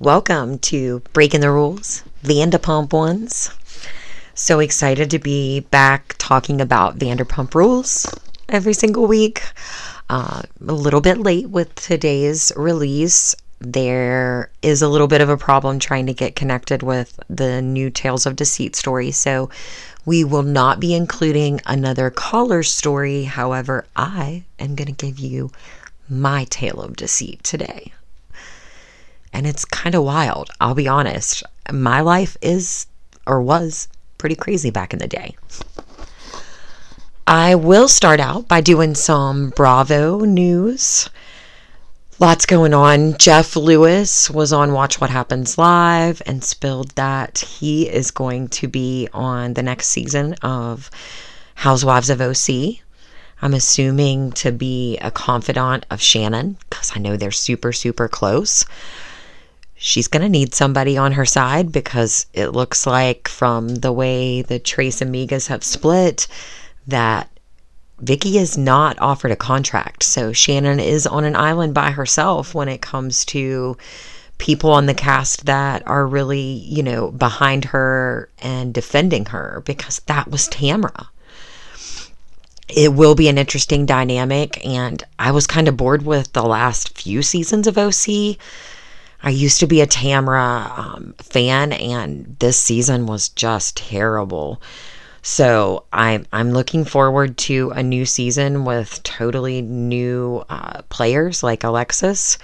Welcome to Breaking the Rules, Vanderpump Ones. So excited to be back talking about Vanderpump Rules every single week. Uh, a little bit late with today's release. There is a little bit of a problem trying to get connected with the new Tales of Deceit story. So we will not be including another caller story. However, I am going to give you my tale of deceit today. And it's kind of wild. I'll be honest. My life is or was pretty crazy back in the day. I will start out by doing some Bravo news. Lots going on. Jeff Lewis was on Watch What Happens Live and spilled that he is going to be on the next season of Housewives of OC. I'm assuming to be a confidant of Shannon because I know they're super, super close she's going to need somebody on her side because it looks like from the way the Tres Amigas have split that Vicki is not offered a contract. So Shannon is on an island by herself when it comes to people on the cast that are really, you know, behind her and defending her because that was Tamra. It will be an interesting dynamic and I was kind of bored with the last few seasons of OC I used to be a Tamra um, fan, and this season was just terrible. So I'm I'm looking forward to a new season with totally new uh, players like Alexis.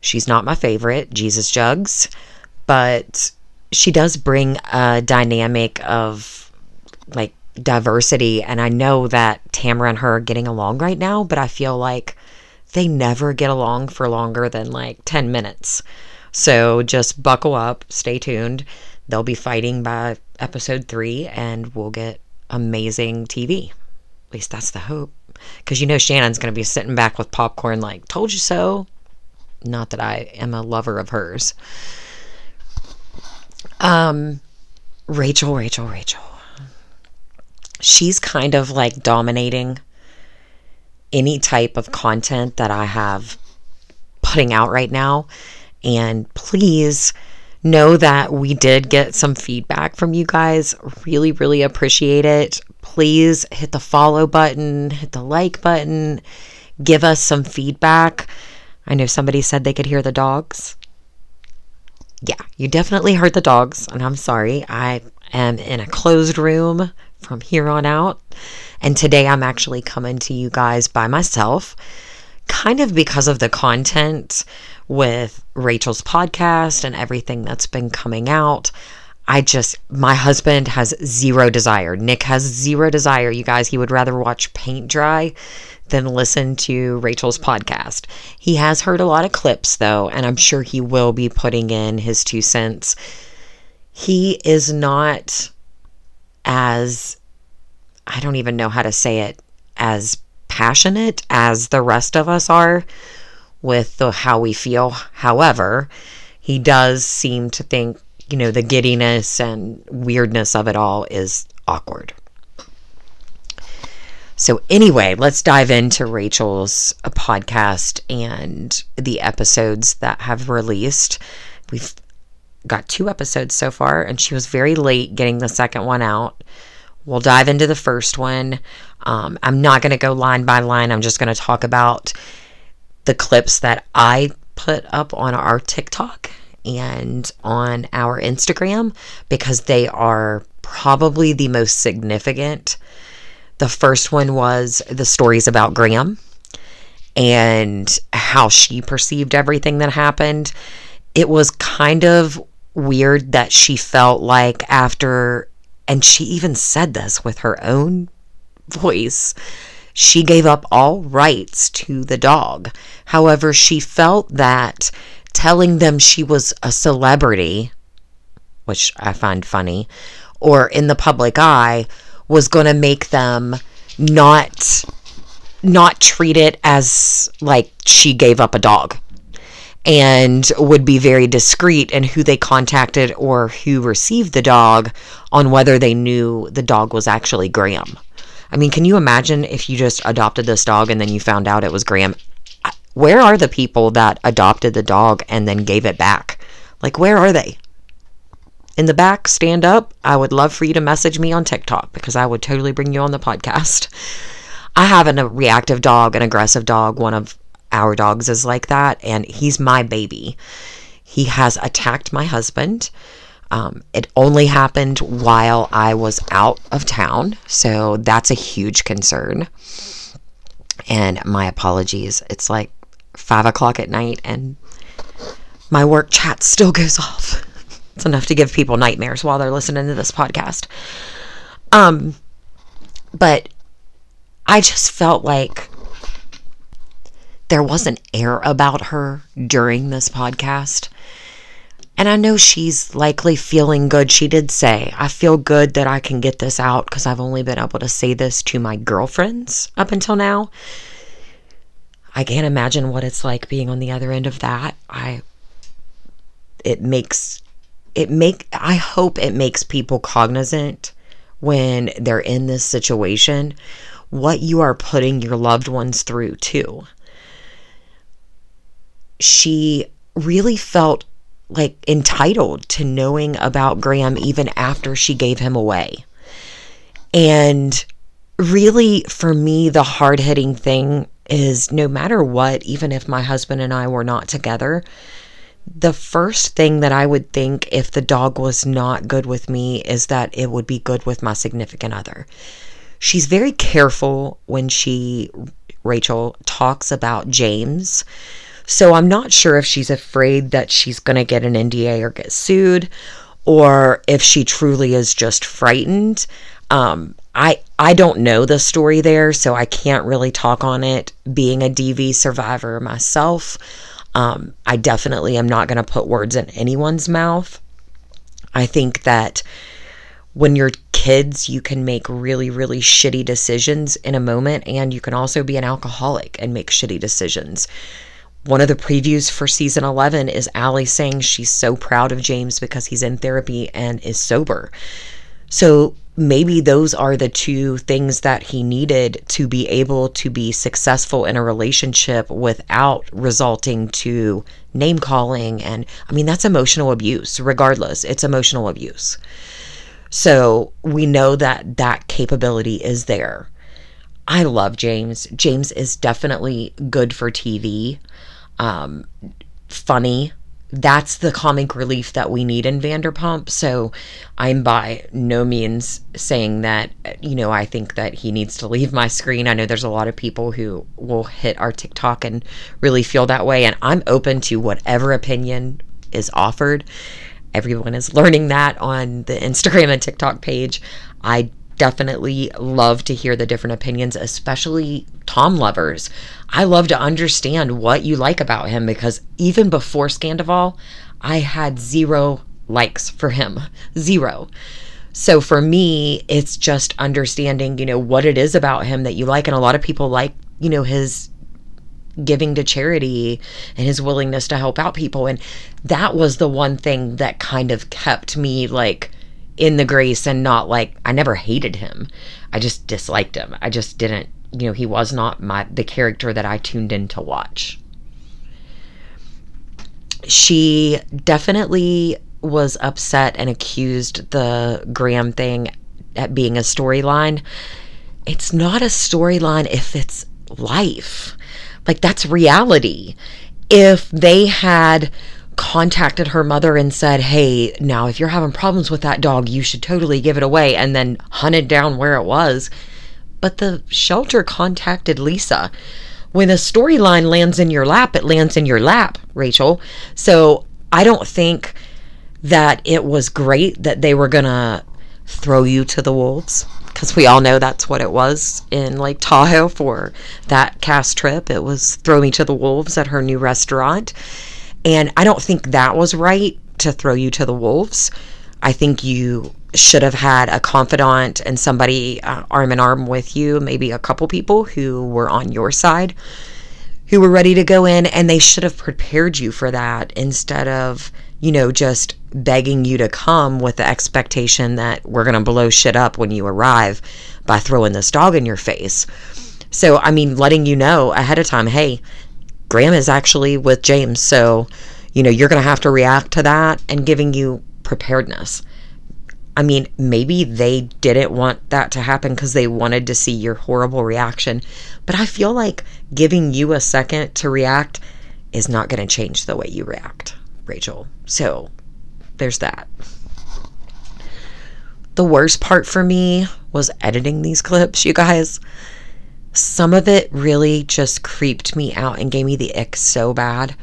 She's not my favorite, Jesus Jugs, but she does bring a dynamic of like diversity. And I know that Tamra and her are getting along right now, but I feel like they never get along for longer than like 10 minutes. So just buckle up, stay tuned. They'll be fighting by episode three, and we'll get amazing TV. At least that's the hope. Because you know Shannon's going to be sitting back with popcorn, like, told you so. Not that I am a lover of hers. Um, Rachel, Rachel, Rachel. She's kind of like dominating any type of content that I have putting out right now. And please know that we did get some feedback from you guys. Really, really appreciate it. Please hit the follow button, hit the like button, give us some feedback. I know somebody said they could hear the dogs. Yeah, you definitely heard the dogs, and I'm sorry. I am in a closed room from here on out. And today I'm actually coming to you guys by myself, kind of because of the content with Rachel's podcast and everything that's been coming out. I just, my husband has zero desire. Nick has zero desire. You guys, he would rather watch paint dry than listen to Rachel's podcast. He has heard a lot of clips though, and I'm sure he will be putting in his two cents. He is not as I don't even know how to say it, as passionate as the rest of us are with the, how we feel. However, he does seem to think, you know, the giddiness and weirdness of it all is awkward. So, anyway, let's dive into Rachel's uh, podcast and the episodes that have released. We've got two episodes so far, and she was very late getting the second one out. We'll dive into the first one. Um, I'm not going to go line by line. I'm just going to talk about the clips that I put up on our TikTok and on our Instagram because they are probably the most significant. The first one was the stories about Graham and how she perceived everything that happened. It was kind of weird that she felt like after and she even said this with her own voice. She gave up all rights to the dog. However, she felt that telling them she was a celebrity, which I find funny, or in the public eye, was going to make them not not treat it as like she gave up a dog and would be very discreet in who they contacted or who received the dog on whether they knew the dog was actually Graham. I mean, can you imagine if you just adopted this dog and then you found out it was Graham? Where are the people that adopted the dog and then gave it back? Like, where are they? In the back, stand up. I would love for you to message me on TikTok because I would totally bring you on the podcast. I have a reactive dog, an aggressive dog. One of our dogs is like that, and he's my baby. He has attacked my husband. Um, it only happened while I was out of town, so that's a huge concern. And my apologies. It's like five o'clock at night, and my work chat still goes off. It's enough to give people nightmares while they're listening to this podcast. Um, but I just felt like there was an air about her during this podcast. And I know she's likely feeling good. She did say, I feel good that I can get this out because I've only been able to say this to my girlfriends up until now. I can't imagine what it's like being on the other end of that. I it makes it make I hope it makes people cognizant when they're in this situation what you are putting your loved ones through too. She really felt like entitled to knowing about Graham even after she gave him away. And really, for me, the hard hitting thing is no matter what, even if my husband and I were not together, the first thing that I would think if the dog was not good with me is that it would be good with my significant other. She's very careful when she, Rachel, talks about James so I'm not sure if she's afraid that she's going to get an NDA or get sued or if she truly is just frightened. Um, I I don't know the story there, so I can't really talk on it. Being a DV survivor myself, um, I definitely am not going to put words in anyone's mouth. I think that when you're kids, you can make really, really shitty decisions in a moment, and you can also be an alcoholic and make shitty decisions one of the previews for season 11 is Allie saying she's so proud of James because he's in therapy and is sober. So maybe those are the two things that he needed to be able to be successful in a relationship without resulting to name calling and I mean that's emotional abuse regardless. It's emotional abuse. So we know that that capability is there. I love James. James is definitely good for TV um, funny. That's the comic relief that we need in Vanderpump. So I'm by no means saying that, you know, I think that he needs to leave my screen. I know there's a lot of people who will hit our TikTok and really feel that way. And I'm open to whatever opinion is offered. Everyone is learning that on the Instagram and TikTok page. I definitely love to hear the different opinions, especially Tom lovers. I love to understand what you like about him because even before Scandoval, I had zero likes for him. Zero. So for me, it's just understanding, you know, what it is about him that you like. And a lot of people like, you know, his giving to charity and his willingness to help out people. And that was the one thing that kind of kept me like, in the grace and not like I never hated him. I just disliked him. I just didn't, you know, he was not my the character that I tuned in to watch. She definitely was upset and accused the Graham thing at being a storyline. It's not a storyline if it's life. Like that's reality. If they had contacted her mother and said, Hey, now if you're having problems with that dog, you should totally give it away, and then hunted down where it was. But the shelter contacted Lisa. When a storyline lands in your lap, it lands in your lap, Rachel. So I don't think that it was great that they were going to throw you to the wolves because we all know that's what it was in Lake Tahoe for that cast trip. It was throw me to the wolves at her new restaurant. And I don't think that was right to throw you to the wolves. I think you should have had a confidant and somebody uh, arm in arm with you, maybe a couple people who were on your side, who were ready to go in, and they should have prepared you for that instead of, you know, just begging you to come with the expectation that we're going to blow shit up when you arrive by throwing this dog in your face. So, I mean, letting you know ahead of time, hey, Graham is actually with James. So, you know, you're going to have to react to that and giving you preparedness. I mean, maybe they didn't want that to happen because they wanted to see your horrible reaction. But I feel like giving you a second to react is not going to change the way you react, Rachel. So there's that. The worst part for me was editing these clips, you guys. Some of it really just creeped me out and gave me the ick so bad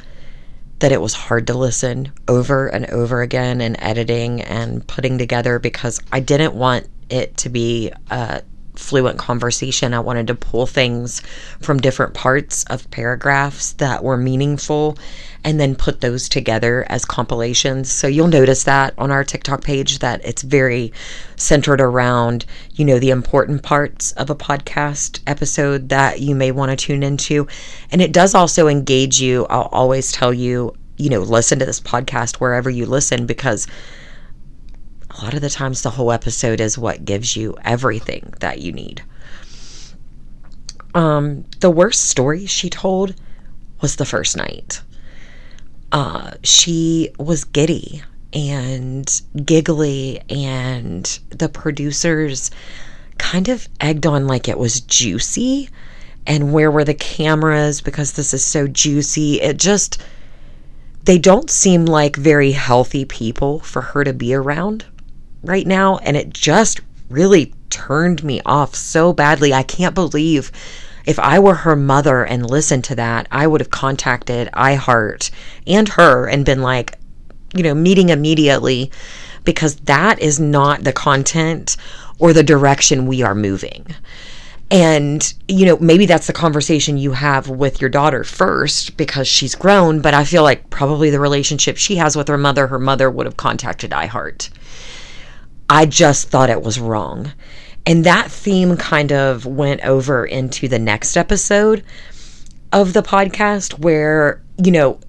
that it was hard to listen over and over again and editing and putting together because I didn't want it to be a fluent conversation. I wanted to pull things from different parts of paragraphs that were meaningful and then put those together as compilations. So you'll notice that on our TikTok page that it's very centered around, you know, the important parts of a podcast episode that you may want to tune into. And it does also engage you. I'll always tell you, you know, listen to this podcast wherever you listen because a lot of the times the whole episode is what gives you everything that you need. Um, the worst story she told was the first night. Uh, she was giddy and giggly, and the producers kind of egged on like it was juicy. And where were the cameras because this is so juicy? It just, they don't seem like very healthy people for her to be around right now. And it just really turned me off so badly. I can't believe if I were her mother and listened to that, I would have contacted iHeart and her and been like, you know, meeting immediately because that is not the content or the direction we are moving. And, you know, maybe that's the conversation you have with your daughter first because she's grown, but I feel like probably the relationship she has with her mother, her mother would have contacted iHeart. I just thought it was wrong. And that theme kind of went over into the next episode of the podcast where, you know,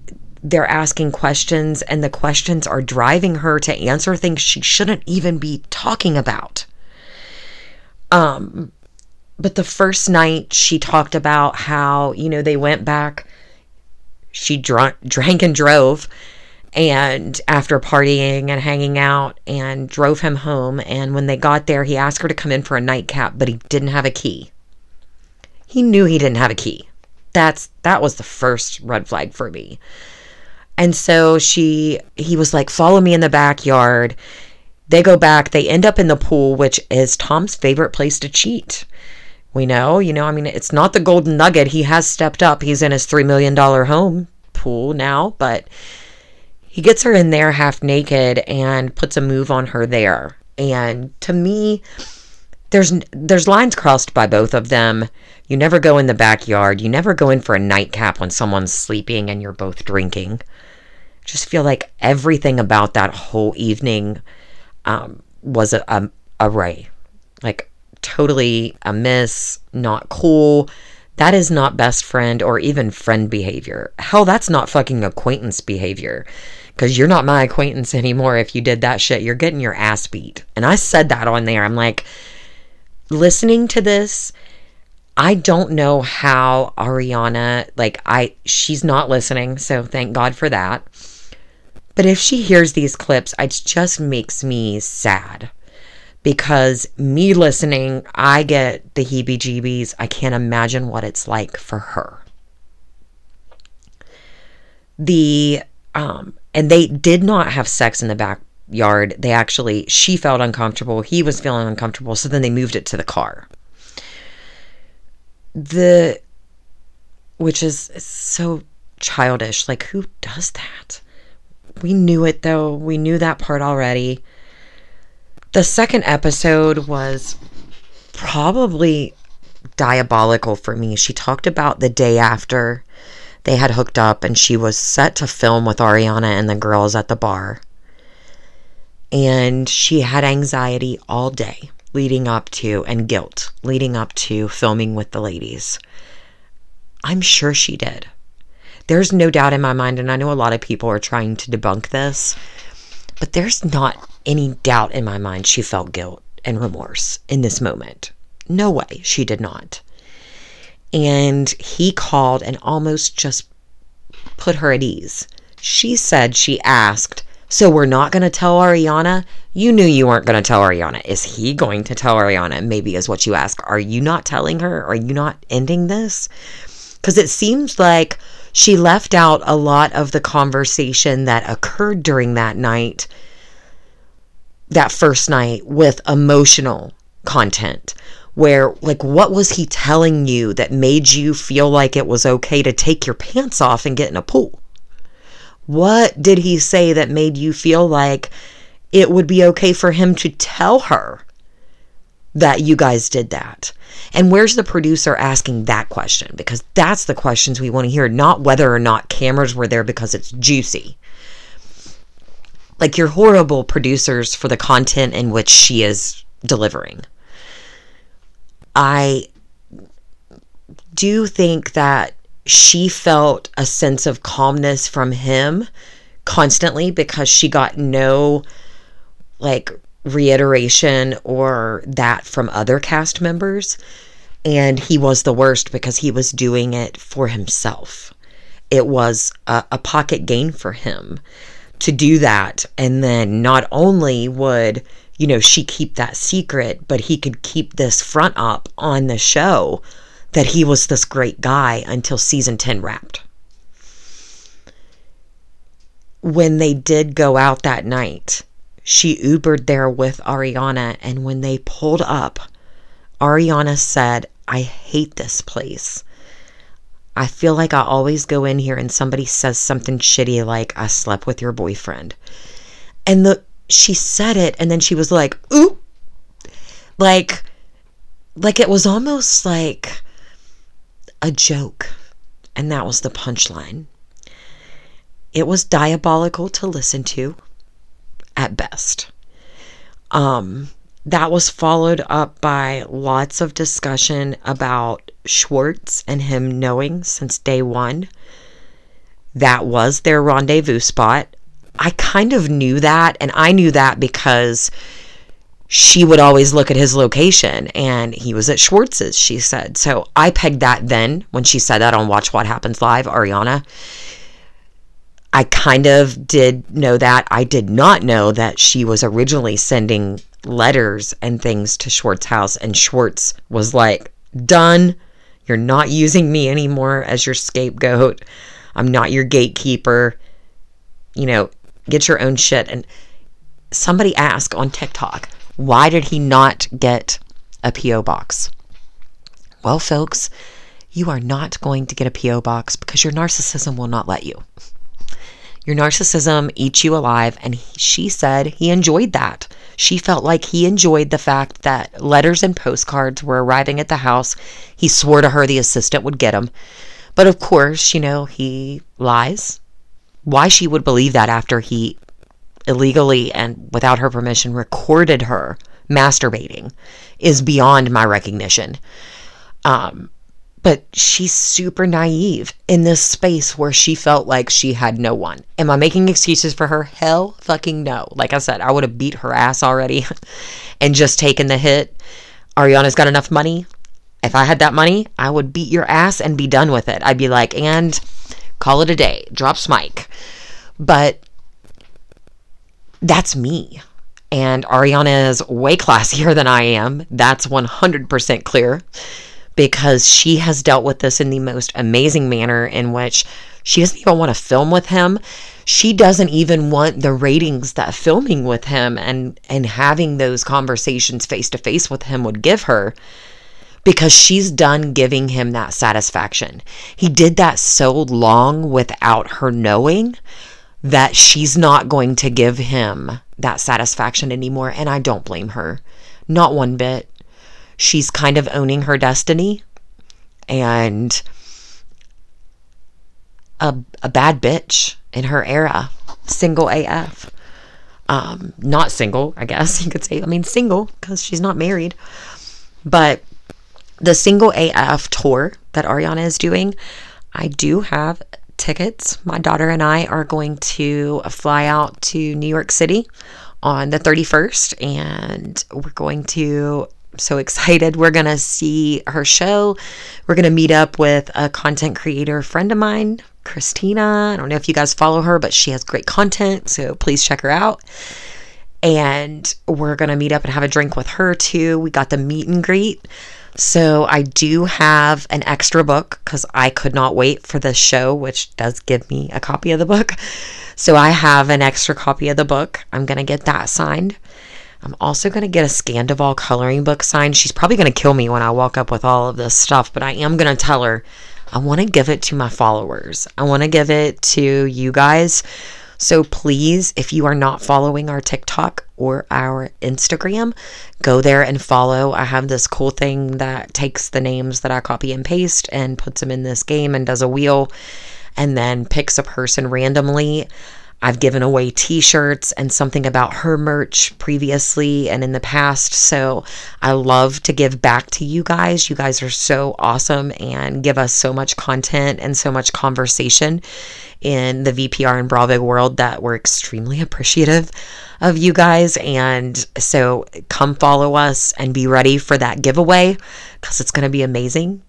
they're asking questions and the questions are driving her to answer things she shouldn't even be talking about. Um but the first night she talked about how, you know, they went back she drank drank and drove and after partying and hanging out and drove him home. And when they got there he asked her to come in for a nightcap but he didn't have a key. He knew he didn't have a key. That's that was the first red flag for me. And so she he was like follow me in the backyard. They go back. They end up in the pool which is tom's favorite place to cheat. We know you know i mean it's not the golden nugget. He has stepped up. He's in his $3 million home pool now but he gets her in there half naked and puts a move on her there. And to me, there's there's lines crossed by both of them. You never go in the backyard. You never go in for a nightcap when someone's sleeping and you're both drinking. Just feel like everything about that whole evening um, was a, a. Like totally a miss, not cool. That is not best friend or even friend behavior. Hell, that's not fucking acquaintance behavior because you're not my acquaintance anymore if you did that shit. You're getting your ass beat. And I said that on there. I'm like, listening to this, I don't know how Ariana, like, I, she's not listening. So thank God for that. But if she hears these clips, it just makes me sad because me listening, I get the heebie jeebies. I can't imagine what it's like for her. The um, and they did not have sex in the backyard. They actually, she felt uncomfortable. He was feeling uncomfortable. So then they moved it to the car. The, which is so childish. Like, who does that? We knew it though. We knew that part already. The second episode was probably diabolical for me. She talked about the day after they had hooked up and she was set to film with Ariana and the girls at the bar. And she had anxiety all day leading up to and guilt leading up to filming with the ladies. I'm sure she did. There's no doubt in my mind, and I know a lot of people are trying to debunk this, but there's not any doubt in my mind she felt guilt and remorse in this moment. No way she did not. And he called and almost just put her at ease. She said she asked, So we're not going to tell Ariana? You knew you weren't going to tell Ariana. Is he going to tell Ariana? Maybe is what you ask. Are you not telling her? Are you not ending this? Because it seems like she left out a lot of the conversation that occurred during that night, that first night, with emotional content. Where, like, what was he telling you that made you feel like it was okay to take your pants off and get in a pool? What did he say that made you feel like it would be okay for him to tell her that you guys did that? And where's the producer asking that question? Because that's the questions we want to hear, not whether or not cameras were there because it's juicy. Like you're horrible producers for the content in which she is delivering. I do think that she felt a sense of calmness from him constantly because she got no like reiteration or that from other cast members. And he was the worst because he was doing it for himself. It was a, a pocket gain for him to do that. And then not only would, you know, she keep that secret, but he could keep this front up on the show that he was this great guy until season 10 wrapped. When they did go out that night, she Ubered there with Ariana, and when they pulled up, Ariana said, I hate this place. I feel like I always go in here and somebody says something shitty like, I slept with your boyfriend. And the she said it and then she was like, ooh. Like like it was almost like a joke. And that was the punchline. It was diabolical to listen to at best. Um, that was followed up by lots of discussion about Schwartz and him knowing since day one that was their rendezvous spot. I kind of knew that, and I knew that because she would always look at his location and he was at Schwartz's, she said. So I pegged that then when she said that on Watch What Happens Live, Ariana. I kind of did know that. I did not know that she was originally sending letters and things to Schwartz house and Schwartz was like, "Done. You're not using me anymore as your scapegoat. I'm not your gatekeeper. You know, get your own shit." And somebody asked on TikTok, "Why did he not get a PO box?" Well, folks, you are not going to get a PO box because your narcissism will not let you. Your narcissism eats you alive. And he, she said he enjoyed that. She felt like he enjoyed the fact that letters and postcards were arriving at the house. He swore to her the assistant would get them. But of course, you know, he lies. Why she would believe that after he illegally and without her permission recorded her masturbating is beyond my recognition. Um, but she's super naive in this space where she felt like she had no one. Am I making excuses for her? Hell fucking no. Like I said, I would have beat her ass already and just taken the hit. Ariana's got enough money. If I had that money, I would beat your ass and be done with it. I'd be like, and call it a day, drops mic. But that's me. And Ariana is way classier than I am. That's 100% clear because she has dealt with this in the most amazing manner in which she doesn't even want to film with him. She doesn't even want the ratings that filming with him and and having those conversations face to face with him would give her because she's done giving him that satisfaction. He did that so long without her knowing that she's not going to give him that satisfaction anymore and I don't blame her. Not one bit she's kind of owning her destiny and a, a bad bitch in her era, single AF. Um, not single, I guess you could say. I mean, single because she's not married. But the single AF tour that Ariana is doing, I do have tickets. My daughter and I are going to fly out to New York City on the 31st, and we're going to so excited. We're going to see her show. We're going to meet up with a content creator friend of mine Christina. I don't know if you guys follow her, but she has great content, so please check her out. And we're going to meet up and have a drink with her too. We got the meet and greet. So I do have an extra book because I could not wait for this show, which does give me a copy of the book. So I have an extra copy of the book. I'm going to get that signed. I'm also going to get a Scandoval coloring book signed. She's probably going to kill me when I walk up with all of this stuff, but I am going to tell her I want to give it to my followers. I want to give it to you guys. So please, if you are not following our TikTok or our Instagram, go there and follow. I have this cool thing that takes the names that I copy and paste and puts them in this game and does a wheel and then picks a person randomly. I've given away t shirts and something about her merch previously and in the past. So I love to give back to you guys. You guys are so awesome and give us so much content and so much conversation in the VPR and Bravo world that we're extremely appreciative of you guys. And so come follow us and be ready for that giveaway because it's going to be amazing.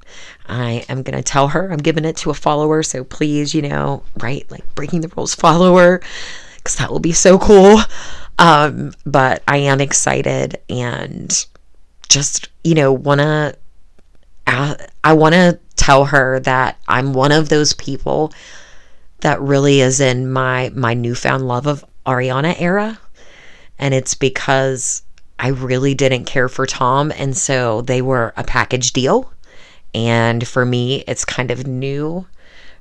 I am going to tell her I'm giving it to a follower. So please, you know, right? Like breaking the rules follower, because that will be so cool. Um, but I am excited and just, you know, want to, I want to tell her that I'm one of those people that really is in my, my newfound love of Ariana era. And it's because I really didn't care for Tom. And so they were a package deal and for me, it's kind of new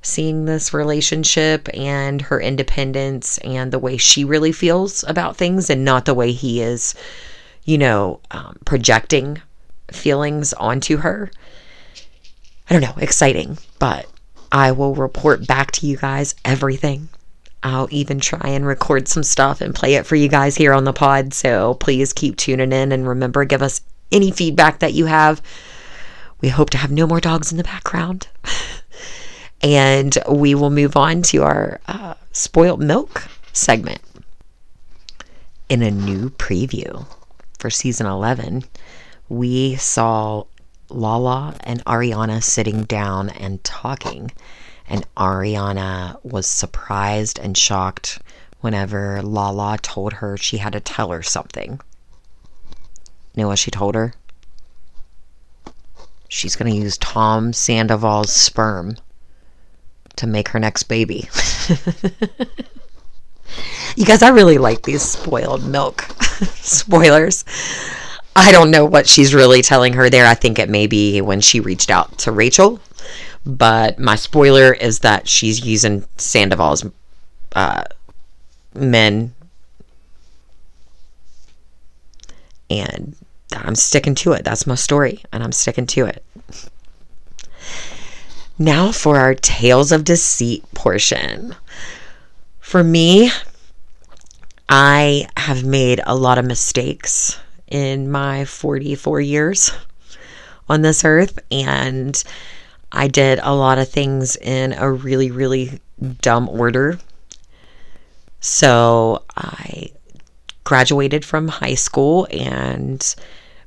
seeing this relationship and her independence and the way she really feels about things and not the way he is, you know, um, projecting feelings onto her. I don't know, exciting, but I will report back to you guys everything. I'll even try and record some stuff and play it for you guys here on the pod. So please keep tuning in and remember, give us any feedback that you have we hope to have no more dogs in the background. and we will move on to our uh, spoiled milk segment. In a new preview for season 11, we saw Lala and Ariana sitting down and talking. And Ariana was surprised and shocked whenever Lala told her she had to tell her something. You know what she told her? she's going to use Tom Sandoval's sperm to make her next baby. you guys, I really like these spoiled milk spoilers. I don't know what she's really telling her there. I think it may be when she reached out to Rachel. But my spoiler is that she's using Sandoval's uh, men. And I'm sticking to it. That's my story, and I'm sticking to it. Now for our Tales of Deceit portion. For me, I have made a lot of mistakes in my 44 years on this earth, and I did a lot of things in a really, really dumb order. So I graduated from high school and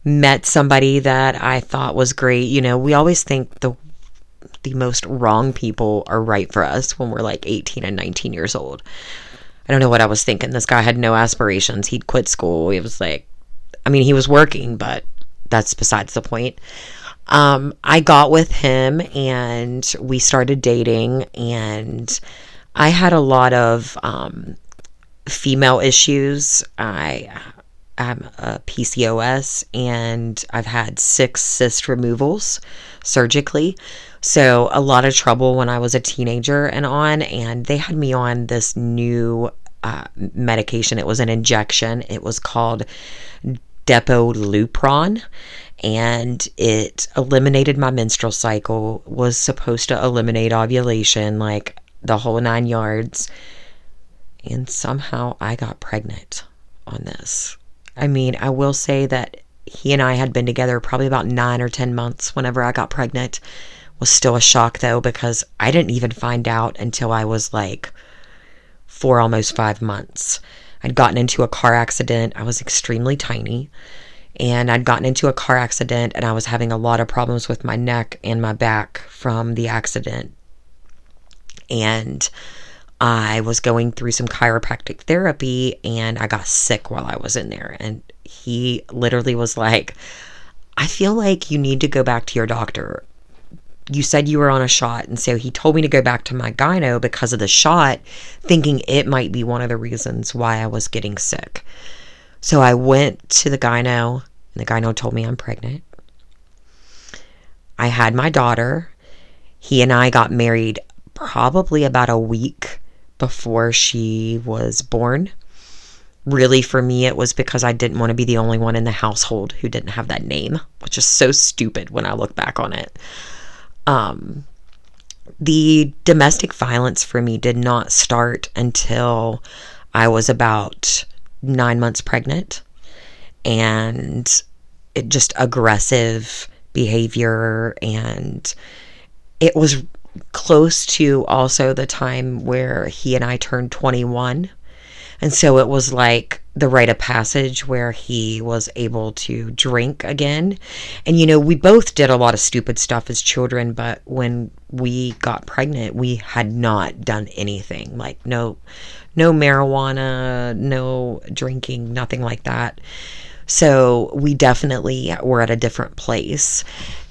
met somebody that I thought was great. You know, we always think the the most wrong people are right for us when we're like 18 and 19 years old. I don't know what I was thinking. This guy had no aspirations. He'd quit school. He was like, I mean, he was working, but that's besides the point. Um, I got with him and we started dating, and I had a lot of um, female issues. I I'm a PCOS and I've had six cyst removals surgically. So, a lot of trouble when I was a teenager and on. And they had me on this new uh, medication. It was an injection, it was called Depo-Lupron. And it eliminated my menstrual cycle, was supposed to eliminate ovulation, like the whole nine yards. And somehow I got pregnant on this. I mean, I will say that he and I had been together probably about nine or 10 months whenever I got pregnant. Was still a shock though, because I didn't even find out until I was like four, almost five months. I'd gotten into a car accident. I was extremely tiny. And I'd gotten into a car accident and I was having a lot of problems with my neck and my back from the accident. and I was going through some chiropractic therapy and I got sick while I was in there. And he literally was like, I feel like you need to go back to your doctor. You said you were on a shot. And so he told me to go back to my gyno because of the shot, thinking it might be one of the reasons why I was getting sick. So I went to the gyno, and the gyno told me I'm pregnant. I had my daughter. He and I got married probably about a week before she was born. Really, for me, it was because I didn't want to be the only one in the household who didn't have that name, which is so stupid when I look back on it. Um, the domestic violence for me did not start until I was about nine months pregnant. And it just aggressive behavior. And it was close to also the time where he and I turned 21. And so it was like the rite of passage where he was able to drink again. And, you know, we both did a lot of stupid stuff as children, but when we got pregnant, we had not done anything like no, no marijuana, no drinking, nothing like that. So we definitely were at a different place.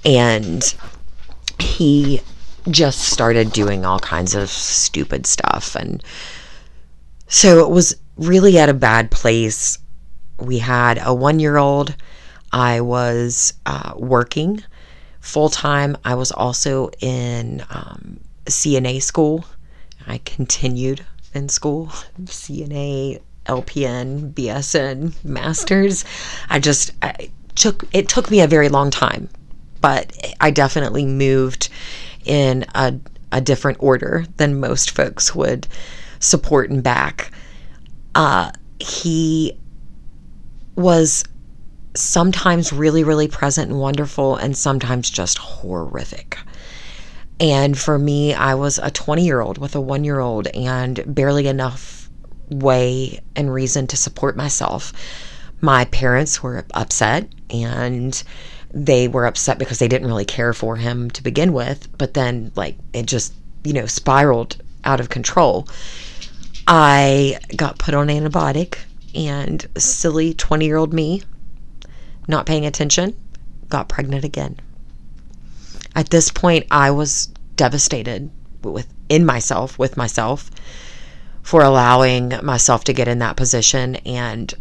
And he just started doing all kinds of stupid stuff. And so it was really at a bad place. We had a one year old. I was uh, working full time. I was also in um, CNA school. I continued in school, CNA, LPN, BSN, masters. I just I took it took me a very long time, but I definitely moved in a, a different order than most folks would support and back. Uh, he was sometimes really, really present and wonderful, and sometimes just horrific. And for me, I was a 20 year old with a one year old and barely enough way and reason to support myself. My parents were upset and they were upset because they didn't really care for him to begin with, but then like it just, you know, spiraled out of control. I got put on antibiotic and silly 20 year old me, not paying attention, got pregnant again. At this point, I was devastated with in myself, with myself, for allowing myself to get in that position and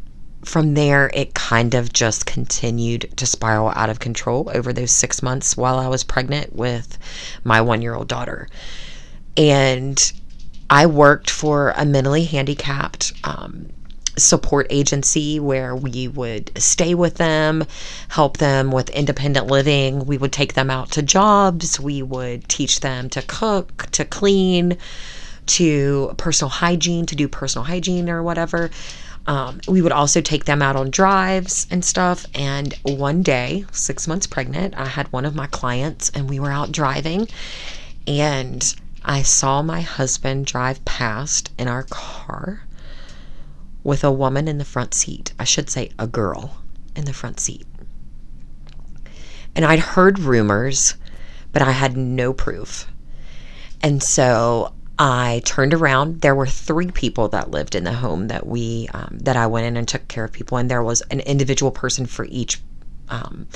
from there, it kind of just continued to spiral out of control over those six months while I was pregnant with my one year old daughter. And I worked for a mentally handicapped um, support agency where we would stay with them, help them with independent living. We would take them out to jobs, we would teach them to cook, to clean, to personal hygiene, to do personal hygiene or whatever. Um, we would also take them out on drives and stuff. And one day, six months pregnant, I had one of my clients and we were out driving and I saw my husband drive past in our car with a woman in the front seat. I should say a girl in the front seat. And I'd heard rumors, but I had no proof. And so I turned around. There were three people that lived in the home that we um, that I went in and took care of people, and there was an individual person for each um,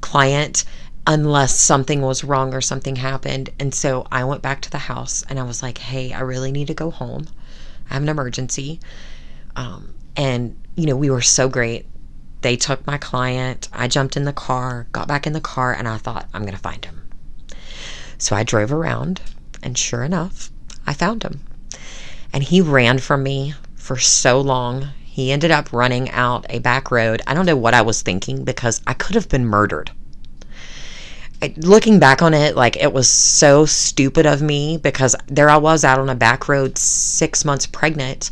client, unless something was wrong or something happened. And so I went back to the house and I was like, "Hey, I really need to go home. I have an emergency." Um, and you know, we were so great. They took my client. I jumped in the car, got back in the car, and I thought, I'm going to find him. So I drove around, and sure enough, I found him. And he ran from me for so long. He ended up running out a back road. I don't know what I was thinking because I could have been murdered. Looking back on it, like it was so stupid of me because there I was out on a back road, six months pregnant.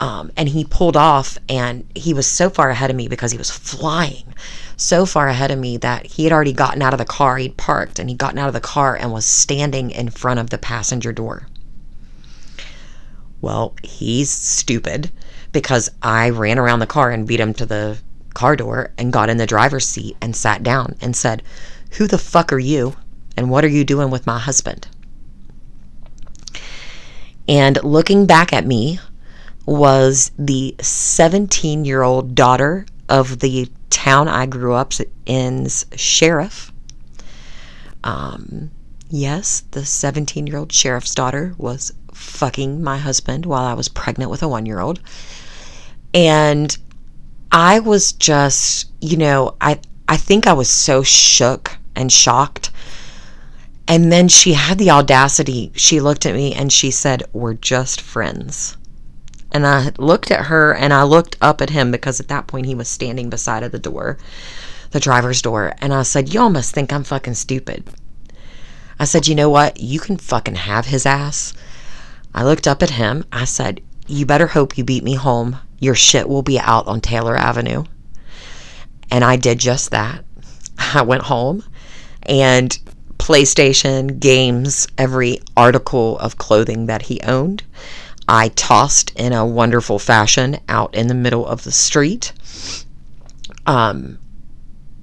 Um, and he pulled off and he was so far ahead of me because he was flying so far ahead of me that he had already gotten out of the car he'd parked and he'd gotten out of the car and was standing in front of the passenger door well, he's stupid because I ran around the car and beat him to the car door and got in the driver's seat and sat down and said, Who the fuck are you? And what are you doing with my husband? And looking back at me was the 17 year old daughter of the town I grew up in's sheriff. Um, yes, the 17 year old sheriff's daughter was fucking my husband while I was pregnant with a one year old. And I was just, you know, I, I think I was so shook and shocked. And then she had the audacity. She looked at me and she said, We're just friends. And I looked at her and I looked up at him because at that point he was standing beside of the door, the driver's door. And I said, Y'all must think I'm fucking stupid. I said, You know what? You can fucking have his ass. I looked up at him. I said, You better hope you beat me home. Your shit will be out on Taylor Avenue. And I did just that. I went home and PlayStation, games, every article of clothing that he owned. I tossed in a wonderful fashion out in the middle of the street. Um,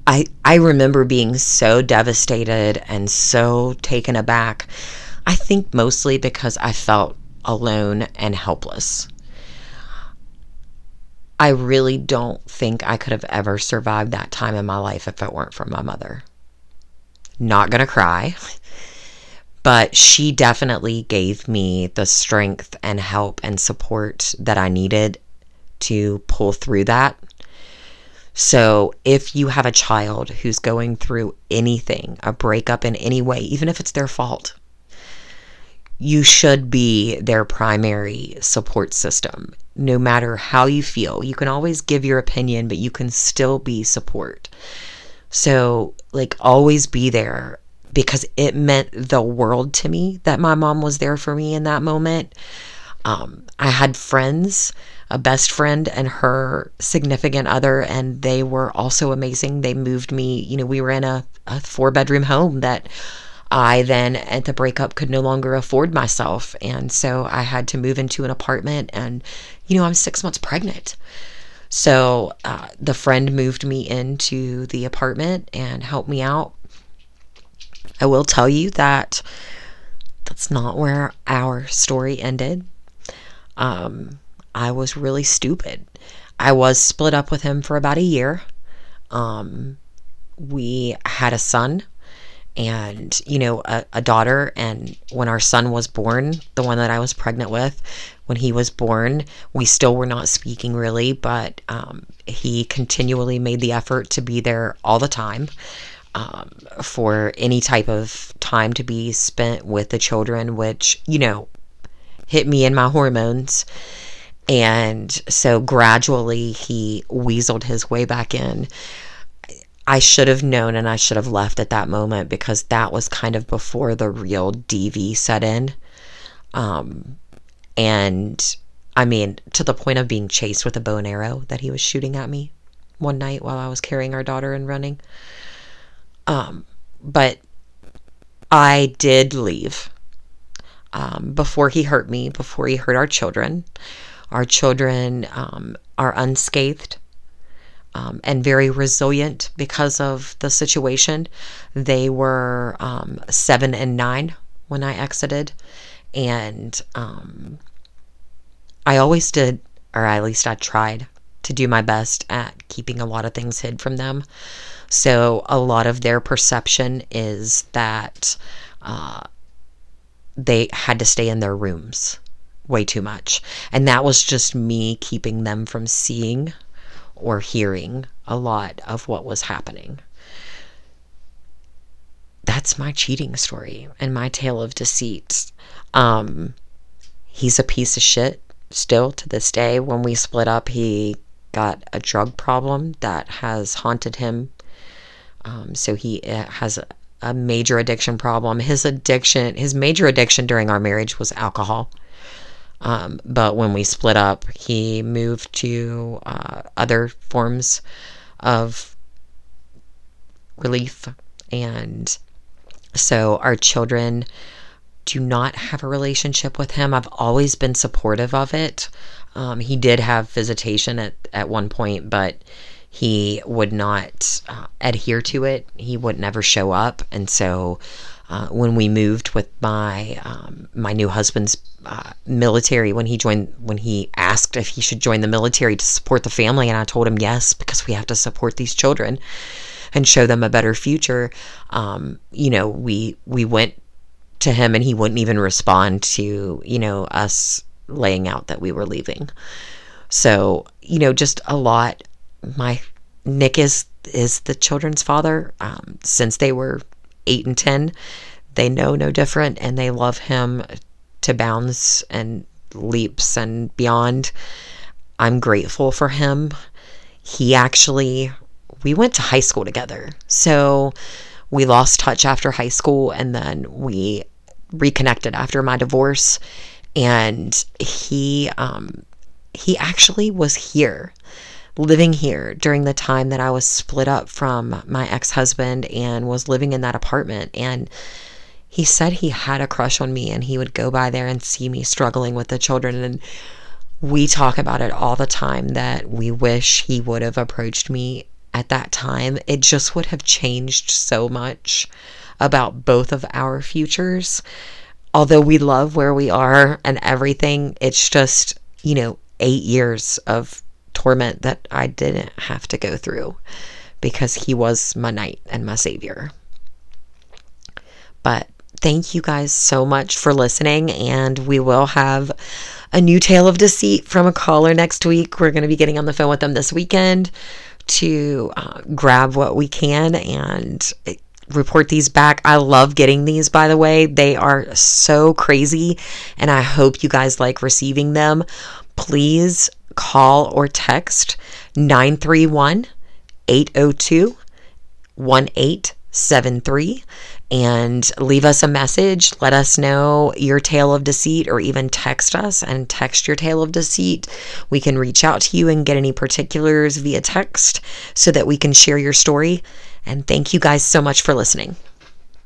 I I remember being so devastated and so taken aback. I think mostly because I felt alone and helpless. I really don't think I could have ever survived that time in my life if it weren't for my mother. Not gonna cry but she definitely gave me the strength and help and support that I needed to pull through that. So, if you have a child who's going through anything, a breakup in any way, even if it's their fault, you should be their primary support system. No matter how you feel, you can always give your opinion, but you can still be support. So, like, always be there because it meant the world to me that my mom was there for me in that moment. Um, I had friends, a best friend and her significant other, and they were also amazing. They moved me, you know, we were in a, a four bedroom home that I then at the breakup could no longer afford myself. And so I had to move into an apartment, and, you know, I'm six months pregnant. So uh, the friend moved me into the apartment and helped me out I will tell you that that's not where our story ended. Um, I was really stupid. I was split up with him for about a year. Um, we had a son and, you know, a, a daughter. And when our son was born, the one that I was pregnant with, when he was born, we still were not speaking really, but um, he continually made the effort to be there all the time um, for any type of time to be spent with the children, which, you know, hit me in my hormones. And so gradually he weaseled his way back in. I should have known and I should have left at that moment because that was kind of before the real DV set in. Um, and I mean, to the point of being chased with a bow and arrow that he was shooting at me one night while I was carrying our daughter and running. Um, but I did leave um, before he hurt me, before he hurt our children. Our children um, are unscathed um, and very resilient because of the situation. They were um, seven and nine when I exited, and um, I always did, or at least I tried to do my best at keeping a lot of things hid from them. So a lot of their perception is that uh, they had to stay in their rooms way too much. And that was just me keeping them from seeing or hearing a lot of what was happening. That's my cheating story and my tale of deceit. Um, he's a piece of shit still to this day. When we split up, he got a drug problem that has haunted him um, so he uh, has a, a major addiction problem. His addiction, his major addiction during our marriage was alcohol. Um, but when we split up, he moved to uh, other forms of relief. And so our children do not have a relationship with him. I've always been supportive of it. Um, he did have visitation at, at one point, but he would not uh, adhere to it. He would never show up. And so uh, when we moved with my um, my new husband's uh, military when he joined when he asked if he should join the military to support the family and I told him yes because we have to support these children and show them a better future um, you know we we went to him and he wouldn't even respond to you know us laying out that we were leaving so you know just a lot my Nick is is the children's father um, since they were eight and ten they know no different and they love him to bounds and leaps and beyond. I'm grateful for him. He actually, we went to high school together. So we lost touch after high school and then we reconnected after my divorce. And he, um, he actually was here, living here during the time that I was split up from my ex husband and was living in that apartment. And he said he had a crush on me and he would go by there and see me struggling with the children. And we talk about it all the time that we wish he would have approached me at that time. It just would have changed so much about both of our futures although we love where we are and everything it's just you know 8 years of torment that I didn't have to go through because he was my knight and my savior but thank you guys so much for listening. And we will have a new tale of deceit from a caller next week. We're going to be getting on the phone with them this weekend to uh, grab what we can and report these back. I love getting these, by the way. They are so crazy, and I hope you guys like receiving them. Please call or text 931 802 1873 and leave us a message. Let us know your tale of deceit or even text us and text your tale of deceit. We can reach out to you and get any particulars via text so that we can share your story. And thank you guys so much for listening.